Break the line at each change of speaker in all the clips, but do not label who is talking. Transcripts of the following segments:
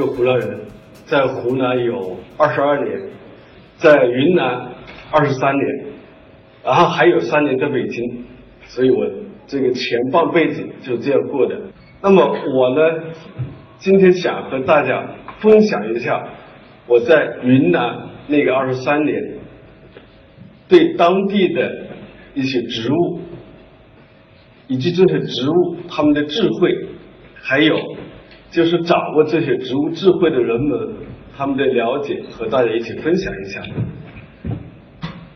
个湖南人，在湖南有二十二年，在云南二十三年，然后还有三年在北京，所以我这个前半辈子就这样过的。那么我呢，今天想和大家分享一下我在云南那个二十三年对当地的一些植物。以及这些植物它们的智慧，还有就是掌握这些植物智慧的人们，他们的了解和大家一起分享一下。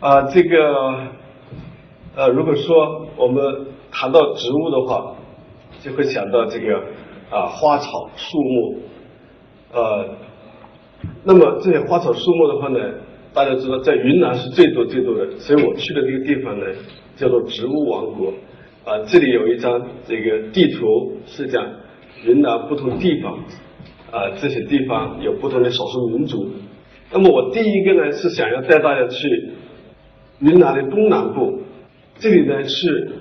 啊，这个呃，如果说我们谈到植物的话，就会想到这个啊花草树木，呃，那么这些花草树木的话呢，大家知道在云南是最多最多的，所以我去的这个地方呢，叫做植物王国。啊，这里有一张这个地图，是讲云南不同地方，啊，这些地方有不同的少数民族。那么我第一个呢是想要带大家去云南的东南部，这里呢是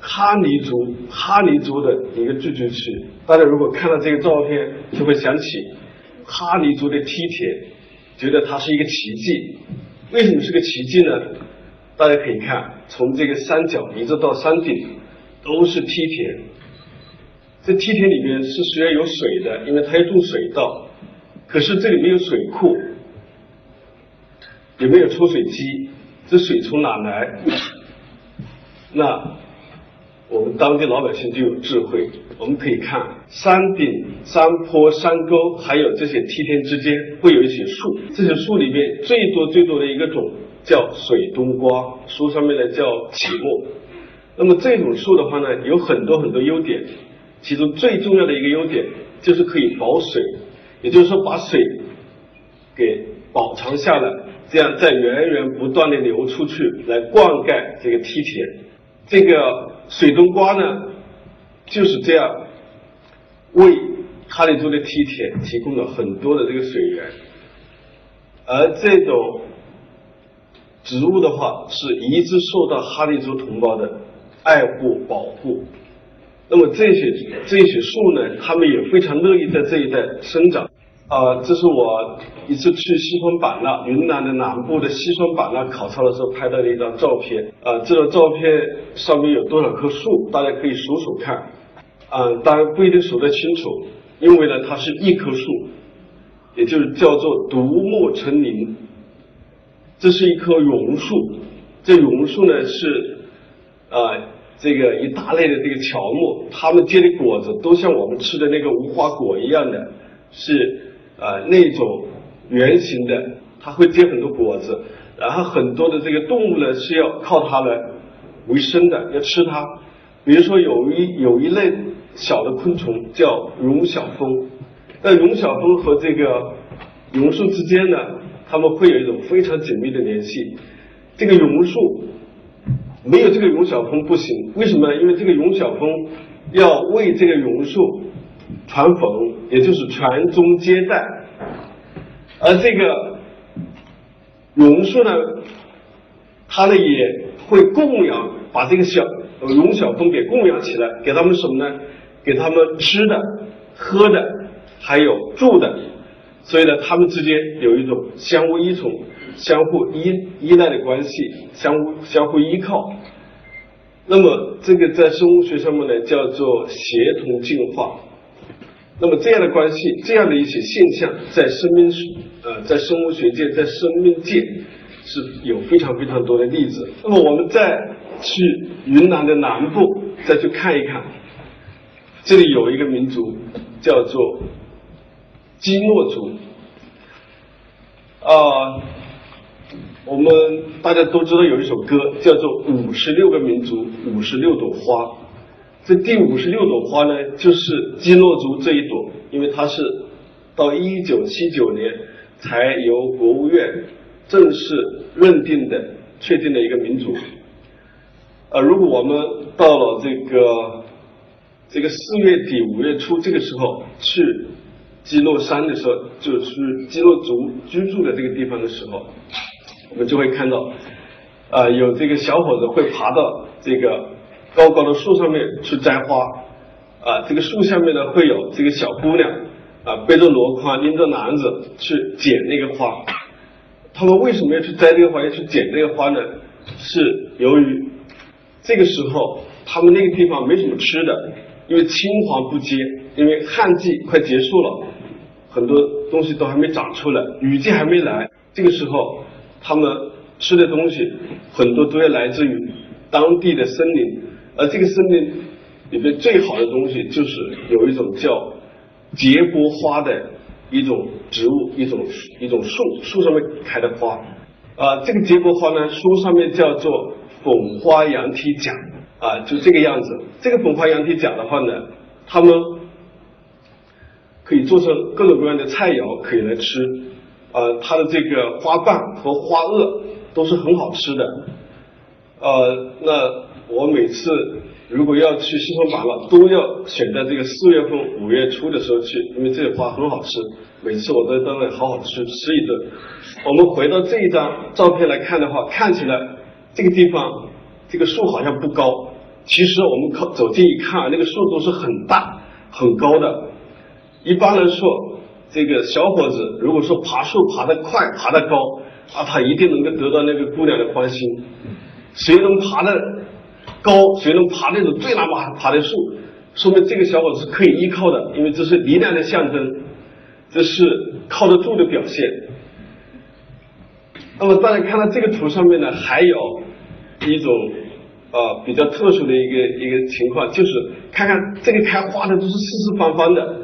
哈尼族，哈尼族的一个聚居区。大家如果看到这个照片，就会想起哈尼族的梯田，觉得它是一个奇迹。为什么是个奇迹呢？大家可以看，从这个山脚一直到山顶。都是梯田，这梯田里面是需要有水的，因为它要种水稻。可是这里没有水库，也没有抽水机，这水从哪来？那我们当地老百姓就有智慧，我们可以看山顶、山坡、山沟，还有这些梯田之间会有一些树，这些树里面最多最多的一个种叫水冬瓜，书上面呢叫杞木。那么这种树的话呢，有很多很多优点，其中最重要的一个优点就是可以保水，也就是说把水给保藏下来，这样再源源不断的流出去，来灌溉这个梯田。这个水冬瓜呢，就是这样为哈里族的梯田提供了很多的这个水源，而这种植物的话，是一直受到哈里族同胞的。爱护保护，那么这些这些树呢，它们也非常乐意在这一带生长。啊，这是我一次去西双版纳，云南的南部的西双版纳考察的时候拍到的一张照片。啊，这张照片上面有多少棵树？大家可以数数看。啊，当然不一定数得清楚，因为呢，它是一棵树，也就是叫做独木成林。这是一棵榕树，这榕树呢是，啊。这个一大类的这个乔木，它们结的果子都像我们吃的那个无花果一样的，是呃那种圆形的，它会结很多果子，然后很多的这个动物呢是要靠它来为生的，要吃它。比如说有一有一类小的昆虫叫绒小蜂，那绒小蜂和这个榕树之间呢，它们会有一种非常紧密的联系。这个榕树。没有这个榕小峰不行，为什么呢？因为这个榕小峰要为这个榕树传粉，也就是传宗接代，而这个榕树呢，它呢也会供养，把这个小榕小峰给供养起来，给他们什么呢？给他们吃的、喝的，还有住的，所以呢，他们之间有一种相互依存。相互依依赖的关系，相互相互依靠。那么这个在生物学上面呢，叫做协同进化。那么这样的关系，这样的一些现象，在生命呃，在生物学界，在生命界是有非常非常多的例子。那么我们再去云南的南部，再去看一看，这里有一个民族叫做基诺族，啊。我们大家都知道有一首歌叫做《五十六个民族五十六朵花》，这第五十六朵花呢，就是基诺族这一朵，因为它是到一九七九年才由国务院正式认定的、确定的一个民族。呃，如果我们到了这个这个四月底五月初这个时候去基诺山的时候，就是基诺族居住的这个地方的时候。我们就会看到，啊，有这个小伙子会爬到这个高高的树上面去摘花，啊，这个树下面呢会有这个小姑娘啊，背着箩筐，拎着篮子去捡那个花。他们为什么要去摘这个花，要去捡这个花呢？是由于这个时候他们那个地方没什么吃的，因为青黄不接，因为旱季快结束了，很多东西都还没长出来，雨季还没来。这个时候他们吃的东西很多都要来自于当地的森林，而这个森林里面最好的东西就是有一种叫结波花的。一种植物，一种一种树，树上面开的花，啊，这个结果花呢，书上面叫做粉花羊蹄甲，啊，就这个样子。这个粉花羊蹄甲的话呢，它们可以做成各种各样的菜肴，可以来吃，呃，它的这个花瓣和花萼都是很好吃的，呃，那我每次。如果要去西双版纳，都要选在这个四月份、五月初的时候去，因为这些花很好吃。每次我都到那好好吃吃一顿。我们回到这一张照片来看的话，看起来这个地方这个树好像不高，其实我们靠走近一看，那个树都是很大很高的。一般来说，这个小伙子如果说爬树爬得快、爬得高，啊，他一定能够得到那个姑娘的欢心。谁能爬得？高，谁能爬那种最难爬爬的树，说明这个小伙子是可以依靠的，因为这是力量的象征，这是靠得住的表现。那么大家看到这个图上面呢，还有一种呃比较特殊的一个一个情况，就是看看这个开花的都是四四方方的，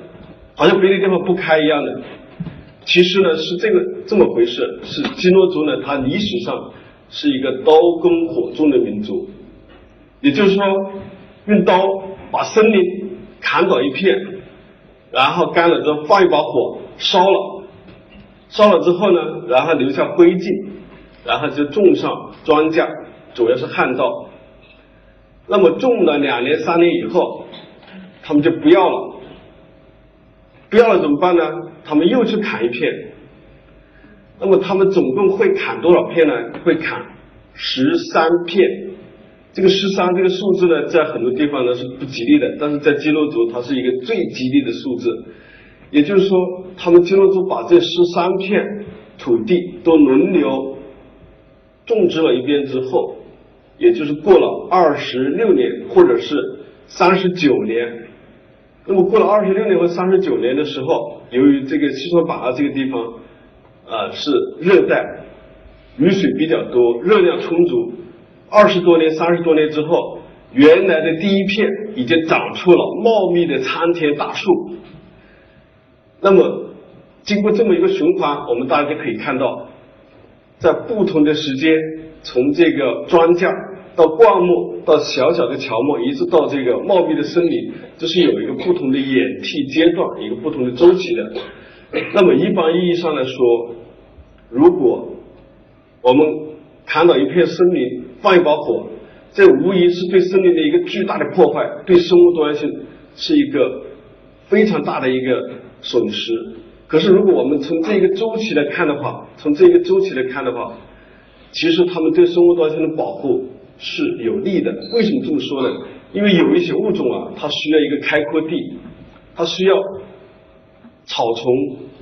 好像别的地方不开一样的。其实呢是这个这么回事，是基诺族呢，它历史上是一个刀耕火种的民族。也就是说，用刀把森林砍倒一片，然后干了之后放一把火烧了，烧了之后呢，然后留下灰烬，然后就种上庄稼，主要是旱稻。那么种了两年三年以后，他们就不要了，不要了怎么办呢？他们又去砍一片。那么他们总共会砍多少片呢？会砍十三片。这个十三这个数字呢，在很多地方呢是不吉利的，但是在基诺族它是一个最吉利的数字。也就是说，他们基诺族把这十三片土地都轮流种植了一遍之后，也就是过了二十六年或者是三十九年，那么过了二十六年和三十九年的时候，由于这个西双版纳这个地方啊是热带，雨水比较多，热量充足。二十多年、三十多年之后，原来的第一片已经长出了茂密的参天大树。那么，经过这么一个循环，我们大家就可以看到，在不同的时间，从这个庄稼到灌木，到小小的乔木，一直到这个茂密的森林，这是有一个不同的演替阶段，一个不同的周期的。那么，一般意义上来说，如果我们看到一片森林，放一把火，这无疑是对森林的一个巨大的破坏，对生物多样性是一个非常大的一个损失。可是，如果我们从这个周期来看的话，从这个周期来看的话，其实他们对生物多样性的保护是有利的。为什么这么说呢？因为有一些物种啊，它需要一个开阔地，它需要草丛、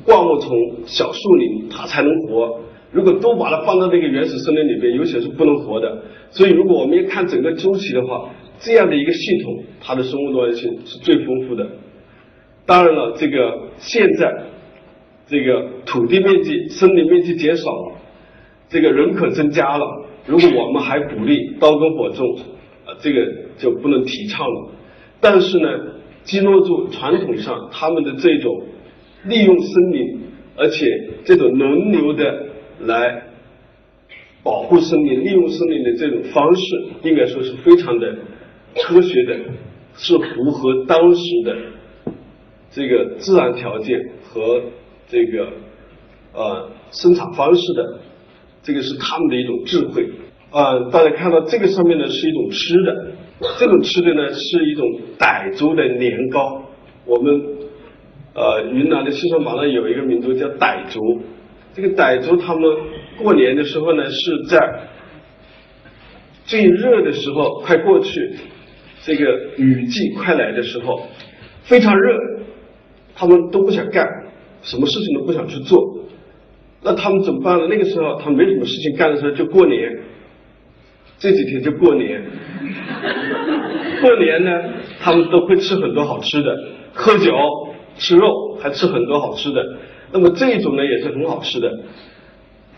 灌木丛、小树林，它才能活。如果都把它放到那个原始森林里边，有些是不能活的。所以，如果我们要看整个周期的话，这样的一个系统，它的生物多样性是最丰富的。当然了，这个现在这个土地面积、森林面积减少了，这个人口增加了，如果我们还鼓励刀耕火种，啊，这个就不能提倡了。但是呢，基诺族传统上他们的这种利用森林，而且这种轮流的。来保护森林、利用森林的这种方式，应该说是非常的科学的，是符合当时的这个自然条件和这个呃生产方式的，这个是他们的一种智慧。啊，大家看到这个上面呢是一种吃的，这种吃的呢是一种傣族的年糕。我们呃云南的西双版纳有一个民族叫傣族。这个傣族他们过年的时候呢，是在最热的时候快过去，这个雨季快来的时候，非常热，他们都不想干，什么事情都不想去做。那他们怎么办呢？那个时候他们没什么事情干的时候，就过年。这几天就过年，过年呢，他们都会吃很多好吃的，喝酒、吃肉，还吃很多好吃的。那么这一种呢，也是很好吃的。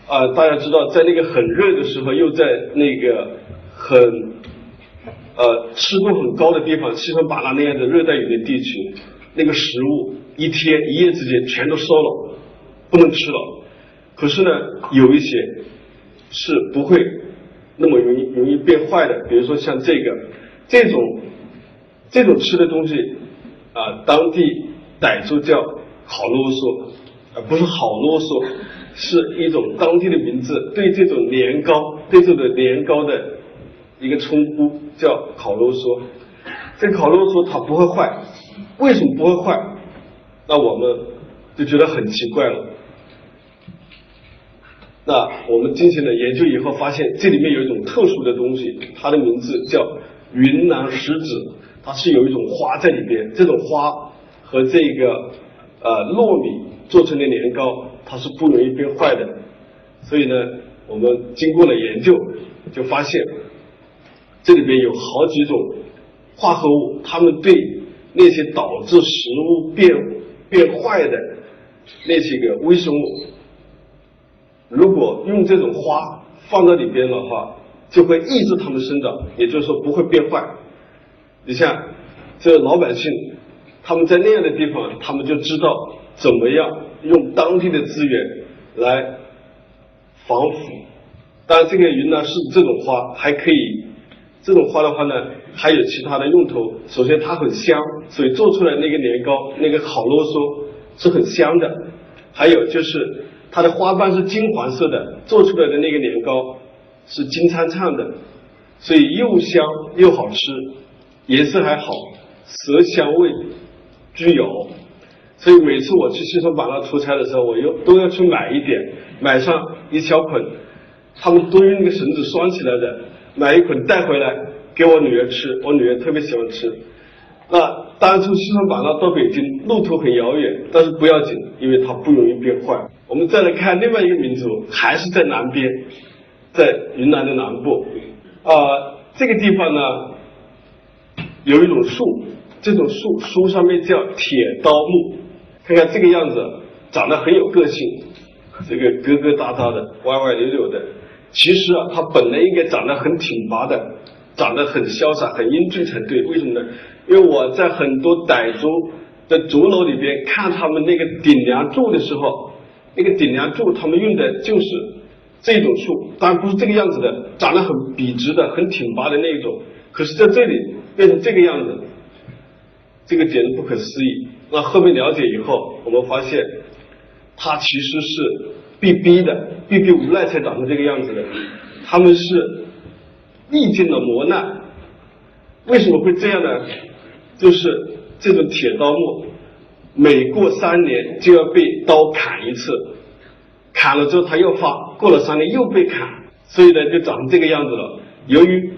啊，大家知道，在那个很热的时候，又在那个很呃湿度很高的地方，西双版纳那样的热带雨林地区，那个食物一天一夜之间全都馊了，不能吃了。可是呢，有一些是不会那么容易容易变坏的，比如说像这个这种这种吃的东西啊，当地傣族叫好啰嗦，而不是好啰嗦，是一种当地的名字，对这种年糕对这个年糕的一个称呼叫烤啰嗦。这烤啰嗦它不会坏，为什么不会坏？那我们就觉得很奇怪了。那我们进行了研究以后，发现这里面有一种特殊的东西，它的名字叫云南石子，它是有一种花在里边。这种花和这个呃糯米做成的年糕，它是不容易变坏的。所以呢，我们经过了研究，就发现这里边有好几种化合物，它们对那些导致食物变变坏的那些个微生物。如果用这种花放在里边的话，就会抑制它们生长，也就是说不会变坏。你像这老百姓，他们在那样的地方，他们就知道怎么样用当地的资源来防腐。当然，这个云南柿子这种花还可以，这种花的话呢，还有其他的用途。首先它很香，所以做出来那个年糕那个好啰嗦是很香的。还有就是。它的花瓣是金黄色的，做出来的那个年糕是金灿灿的，所以又香又好吃，颜色还好，色香味俱有。所以每次我去西双版纳出差的时候，我又都要去买一点，买上一小捆，他们都用那个绳子拴起来的，买一捆带回来给我女儿吃，我女儿特别喜欢吃。那当然从西双版纳到北京路途很遥远，但是不要紧，因为它不容易变坏。我们再来看另外一个民族，还是在南边，在云南的南部。啊，这个地方呢，有一种树，这种树树上面叫铁刀木，看看这个样子，长得很有个性，这个疙疙瘩瘩的，歪歪扭扭的。其实啊，它本来应该长得很挺拔的，长得很潇洒、很英俊才对。为什么呢？因为我在很多傣族的竹楼里边看他们那个顶梁柱的时候。那个顶梁柱，他们用的就是这种树，当然不是这个样子的，长得很笔直的、很挺拔的那一种。可是在这里变成这个样子，这个简直不可思议。那后面了解以后，我们发现它其实是被逼的、被逼无奈才长成这个样子的。他们是历经了磨难，为什么会这样呢？就是这种铁刀木。每过三年就要被刀砍一次，砍了之后他又发，过了三年又被砍，所以呢就长成这个样子了。由于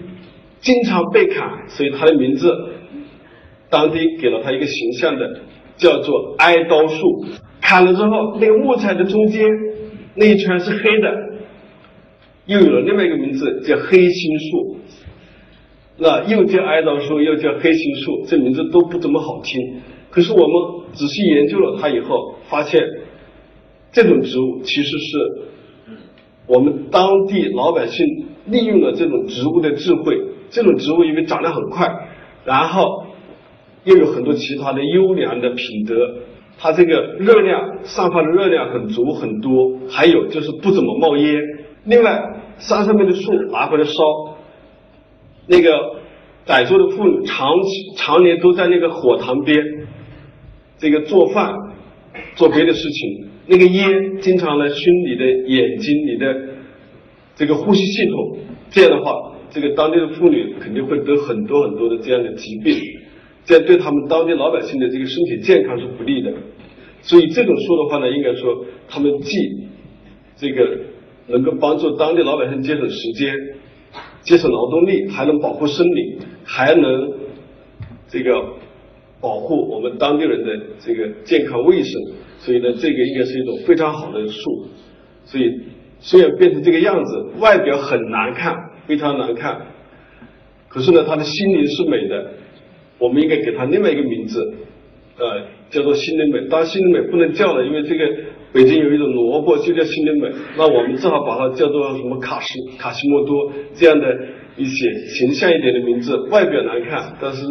经常被砍，所以他的名字当地给了他一个形象的，叫做哀刀树。砍了之后，那个木材的中间那一圈是黑的，又有了另外一个名字叫黑心树。那又叫哀悼树，又叫黑心树，这名字都不怎么好听。可是我们仔细研究了它以后，发现这种植物其实是我们当地老百姓利用了这种植物的智慧。这种植物因为长得很快，然后又有很多其他的优良的品德，它这个热量散发的热量很足很多，还有就是不怎么冒烟。另外，山上面的树拿回来烧，那个傣族的妇女长期常年都在那个火塘边。这个做饭做别的事情，那个烟经常来熏你的眼睛，你的这个呼吸系统，这样的话，这个当地的妇女肯定会得很多很多的这样的疾病，这样对他们当地老百姓的这个身体健康是不利的。所以这种树的话呢，应该说他们既这个能够帮助当地老百姓节省时间、节省劳动力，还能保护生命，还能这个保护我们当地人的这个健康卫生，所以呢，这个应该是一种非常好的树。所以虽然变成这个样子，外表很难看，非常难看，可是呢，它的心灵是美的。我们应该给它另外一个名字，呃，叫做心灵美。当然，心灵美不能叫了，因为这个北京有一种萝卜就叫心灵美，那我们正好把它叫做什么卡西卡西莫多这样的一些形象一点的名字。外表难看，但是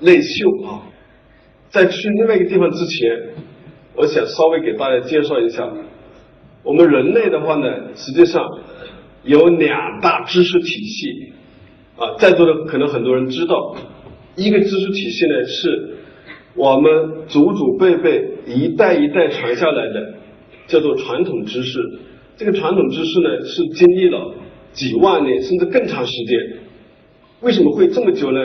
内秀啊。在去另外一个地方之前，我想稍微给大家介绍一下，我们人类的话呢，实际上有两大知识体系啊，在座的可能很多人知道。一个知识体系呢，是我们祖祖辈辈一代一代传下来的，叫做传统知识。这个传统知识呢，是经历了几万年甚至更长时间。为什么会这么久呢？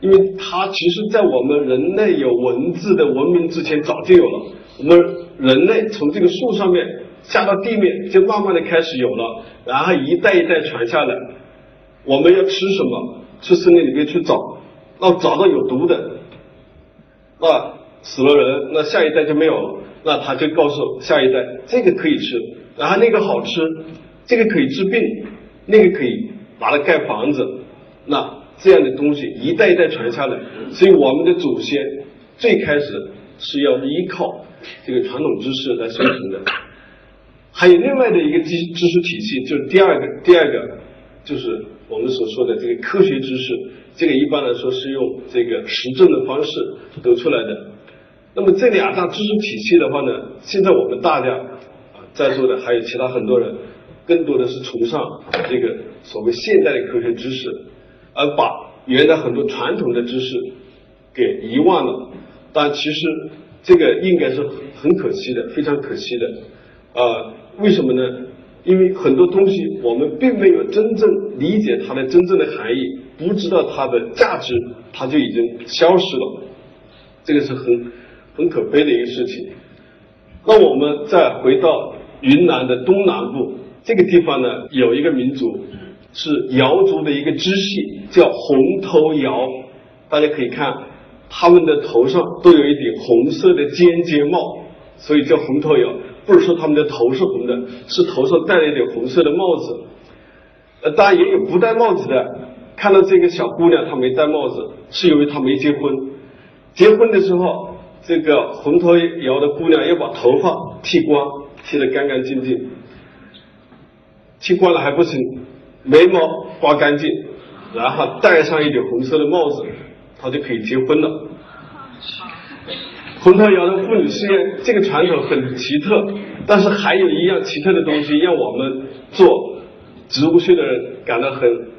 因为它其实在我们人类有文字的文明之前早就有了。我们人类从这个树上面下到地面，就慢慢的开始有了，然后一代一代传下来。我们要吃什么？去森林里面去找。那找到有毒的，那死了人，那下一代就没有了。那他就告诉下一代，这个可以吃，然后那个好吃，这个可以治病，那个可以拿来盖房子。那这样的东西一代一代传下来，所以我们的祖先最开始是要依靠这个传统知识来生存的。还有另外的一个知知识体系，就是第二个，第二个就是我们所说的这个科学知识。这个一般来说是用这个实证的方式得出来的。那么这两大知识体系的话呢，现在我们大家啊在座的还有其他很多人，更多的是崇尚这个所谓现代的科学知识，而把原来很多传统的知识给遗忘了。但其实这个应该是很可惜的，非常可惜的。啊，为什么呢？因为很多东西我们并没有真正理解它的真正的含义。不知道它的价值，它就已经消失了，这个是很很可悲的一个事情。那我们再回到云南的东南部这个地方呢，有一个民族是瑶族的一个支系，叫红头瑶。大家可以看，他们的头上都有一顶红色的尖尖帽，所以叫红头瑶。不是说他们的头是红的，是头上戴了一顶红色的帽子。呃，当然也有不戴帽子的。看到这个小姑娘，她没戴帽子，是因为她没结婚。结婚的时候，这个红头窑的姑娘要把头发剃光，剃得干干净净。剃光了还不行，眉毛刮干净，然后戴上一顶红色的帽子，她就可以结婚了。红头窑的妇女虽然这个传统很奇特，但是还有一样奇特的东西，让我们做植物学的人感到很。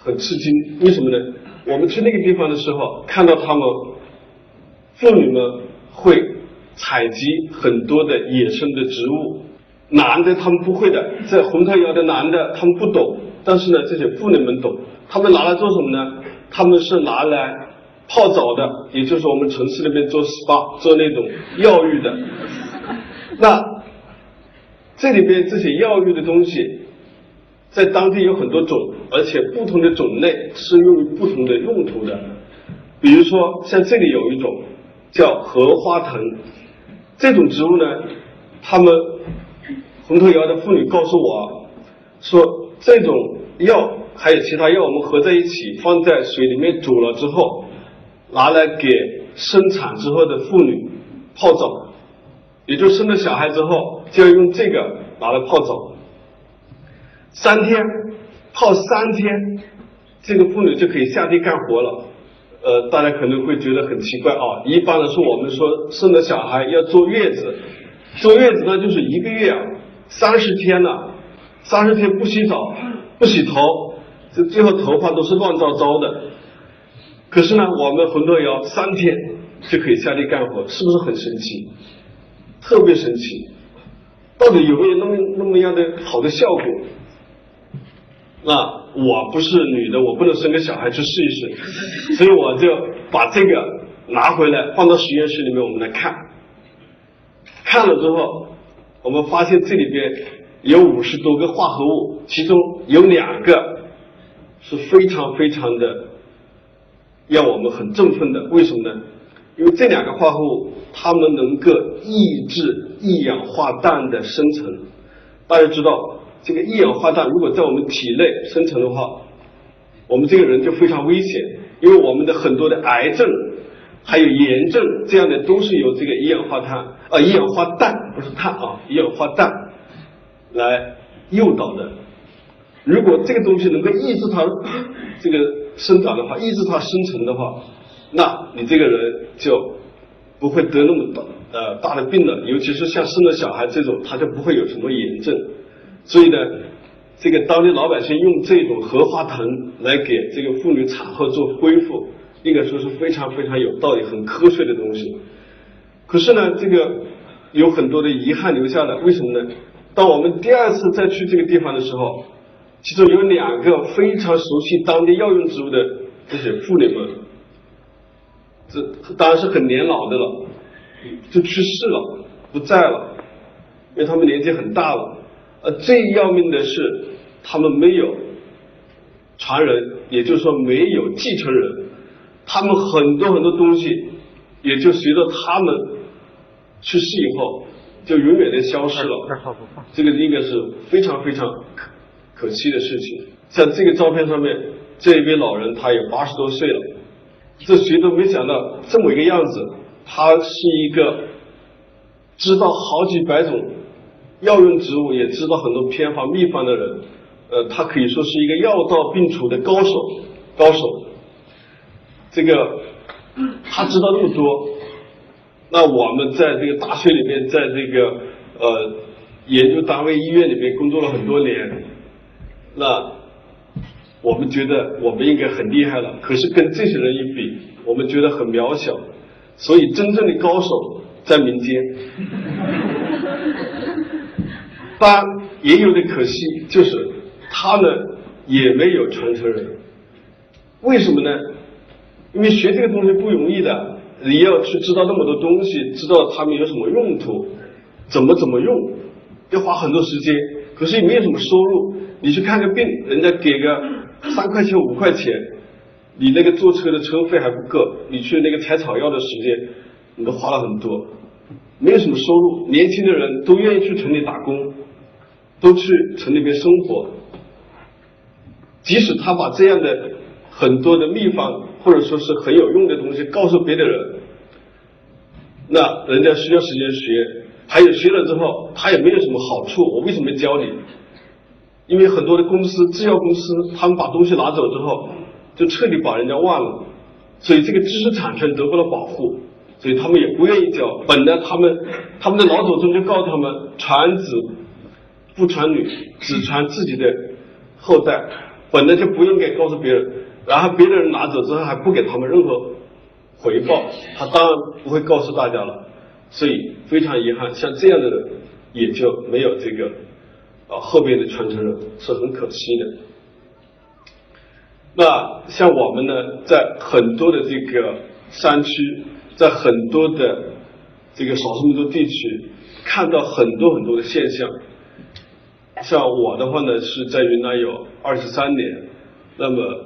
很吃惊，为什么呢？我们去那个地方的时候，看到他们妇女们会采集很多的野生的植物，男的他们不会的，在红头窑的男的他们不懂，但是呢，这些妇女们懂，他们拿来做什么呢？他们是拿来泡澡的，也就是我们城市里面做 SPA 做那种药浴的。那这里边这些药浴的东西。在当地有很多种，而且不同的种类是用于不同的用途的。比如说，像这里有一种叫荷花藤，这种植物呢，他们红头窑的妇女告诉我，说这种药还有其他药，我们合在一起放在水里面煮了之后，拿来给生产之后的妇女泡澡，也就生了小孩之后就要用这个拿来泡澡。三天泡三天，这个妇女就可以下地干活了。呃，大家可能会觉得很奇怪啊。一般来说，我们说生了小孩要坐月子，坐月子呢就是一个月啊，三十天呢，三十天不洗澡不洗头，这最后头发都是乱糟糟的。可是呢，我们红头窑三天就可以下地干活，是不是很神奇？特别神奇，到底有没有那么那么样的好的效果？那我不是女的，我不能生个小孩去试一试，所以我就把这个拿回来放到实验室里面，我们来看。看了之后，我们发现这里边有五十多个化合物，其中有两个是非常非常的让我们很振奋的。为什么呢？因为这两个化合物，它们能够抑制一氧化氮的生成。大家知道，这个一氧化氮如果在我们体内生成的话，我们这个人就非常危险，因为我们的很多的癌症，还有炎症这样的都是由这个一氧化碳啊一氧化氮不是碳啊一氧化氮来诱导的。如果这个东西能够抑制它这个生长的话，抑制它生成的话。那你这个人就不会得那么大呃大的病了，尤其是像生了小孩这种，他就不会有什么炎症。所以呢，这个当地老百姓用这种荷花藤来给这个妇女产后做恢复，应该说是非常非常有道理、很科学的东西。可是呢，这个有很多的遗憾留下来，为什么呢？当我们第二次再去这个地方的时候，其中有两个非常熟悉当地药用植物的这些妇女们。这当然是很年老的了，就去世了，不在了，因为他们年纪很大了。呃，最要命的是，他们没有传人，也就是说没有继承人，他们很多很多东西，也就随着他们去世以后，就永远的消失了。这个应该是非常非常可可惜的事情。像这个照片上面，这一位老人他有八十多岁了。这谁都没想到这么一个样子，他是一个知道好几百种药用植物，也知道很多偏方秘方的人，呃，他可以说是一个药到病除的高手，高手。这个他知道那么多，那我们在这个大学里面，在这个呃研究单位、医院里面工作了很多年，那。我们觉得我们应该很厉害了，可是跟这些人一比，我们觉得很渺小。所以真正的高手在民间。当然也有点可惜，就是他们也没有传承人。为什么呢？因为学这个东西不容易的，你要去知道那么多东西，知道他们有什么用途，怎么怎么用，要花很多时间。可是也没有什么收入，你去看个病，人家给个。三块钱五块钱，你那个坐车的车费还不够，你去那个采草药的时间，你都花了很多，没有什么收入。年轻的人都愿意去城里打工，都去城里面生活。即使他把这样的很多的秘方或者说是很有用的东西告诉别的人，那人家需要时间学，还有学了之后他也没有什么好处。我为什么教你？因为很多的公司，制药公司，他们把东西拿走之后，就彻底把人家忘了，所以这个知识产权得不到保护，所以他们也不愿意教。本来他们他们的老祖宗就告诉他们，传子不传女，只传自己的后代，本来就不应该告诉别人。然后别的人拿走之后还不给他们任何回报，他当然不会告诉大家了。所以非常遗憾，像这样的人也就没有这个。啊，后边的传承人是很可惜的。那像我们呢，在很多的这个山区，在很多的这个少数民族地区，看到很多很多的现象。像我的话呢，是在云南有二十三年，那么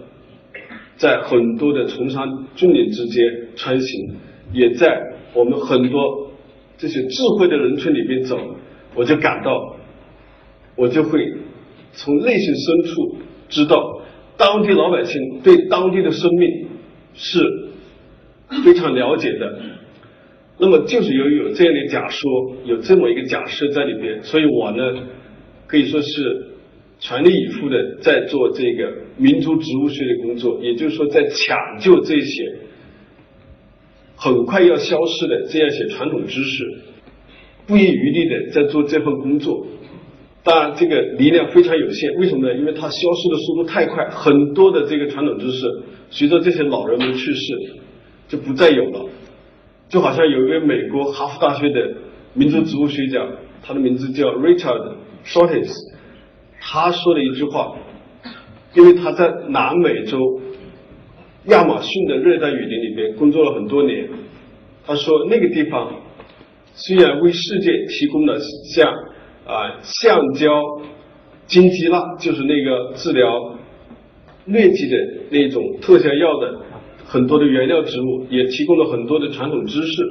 在很多的崇山峻岭之间穿行，也在我们很多这些智慧的人群里边走，我就感到。我就会从内心深处知道，当地老百姓对当地的生命是非常了解的。那么就是由于有这样的假说，有这么一个假设在里边，所以我呢可以说是全力以赴的在做这个民族植物学的工作，也就是说在抢救这些很快要消失的这样一些传统知识，不遗余力的在做这份工作。当然，这个力量非常有限。为什么呢？因为它消失的速度太快，很多的这个传统知识随着这些老人们去世就不再有了。就好像有一位美国哈佛大学的民族植物学家，他的名字叫 Richard Shortis，他说了一句话，因为他在南美洲亚马逊的热带雨林里边工作了很多年，他说那个地方虽然为世界提供了像啊，橡胶金鸡钠就是那个治疗疟疾的那种特效药的很多的原料植物，也提供了很多的传统知识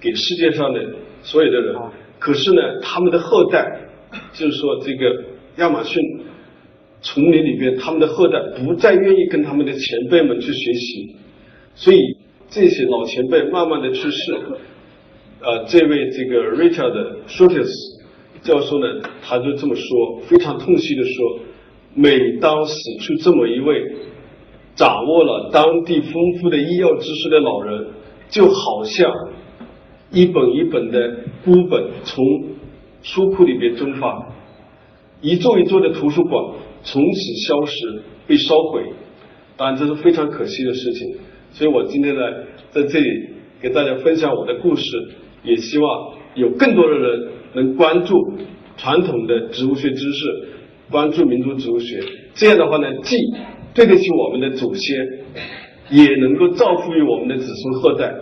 给世界上的所有的人。可是呢，他们的后代，就是说这个亚马逊丛林里边，他们的后代不再愿意跟他们的前辈们去学习，所以这些老前辈慢慢的去世。呃，这位这个 Richard Shortis 教授呢，他就这么说，非常痛惜的说，每当死去这么一位掌握了当地丰富的医药知识的老人，就好像一本一本的孤本从书库里边蒸发，一座一座的图书馆从此消失被烧毁，当然这是非常可惜的事情。所以我今天呢，在这里给大家分享我的故事，也希望有更多的人能关注传统的植物学知识，关注民族植物学。这样的话呢，既对得起我们的祖先，也能够造福于我们的子孙后代。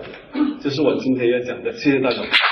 这是我今天要讲的，谢谢大家。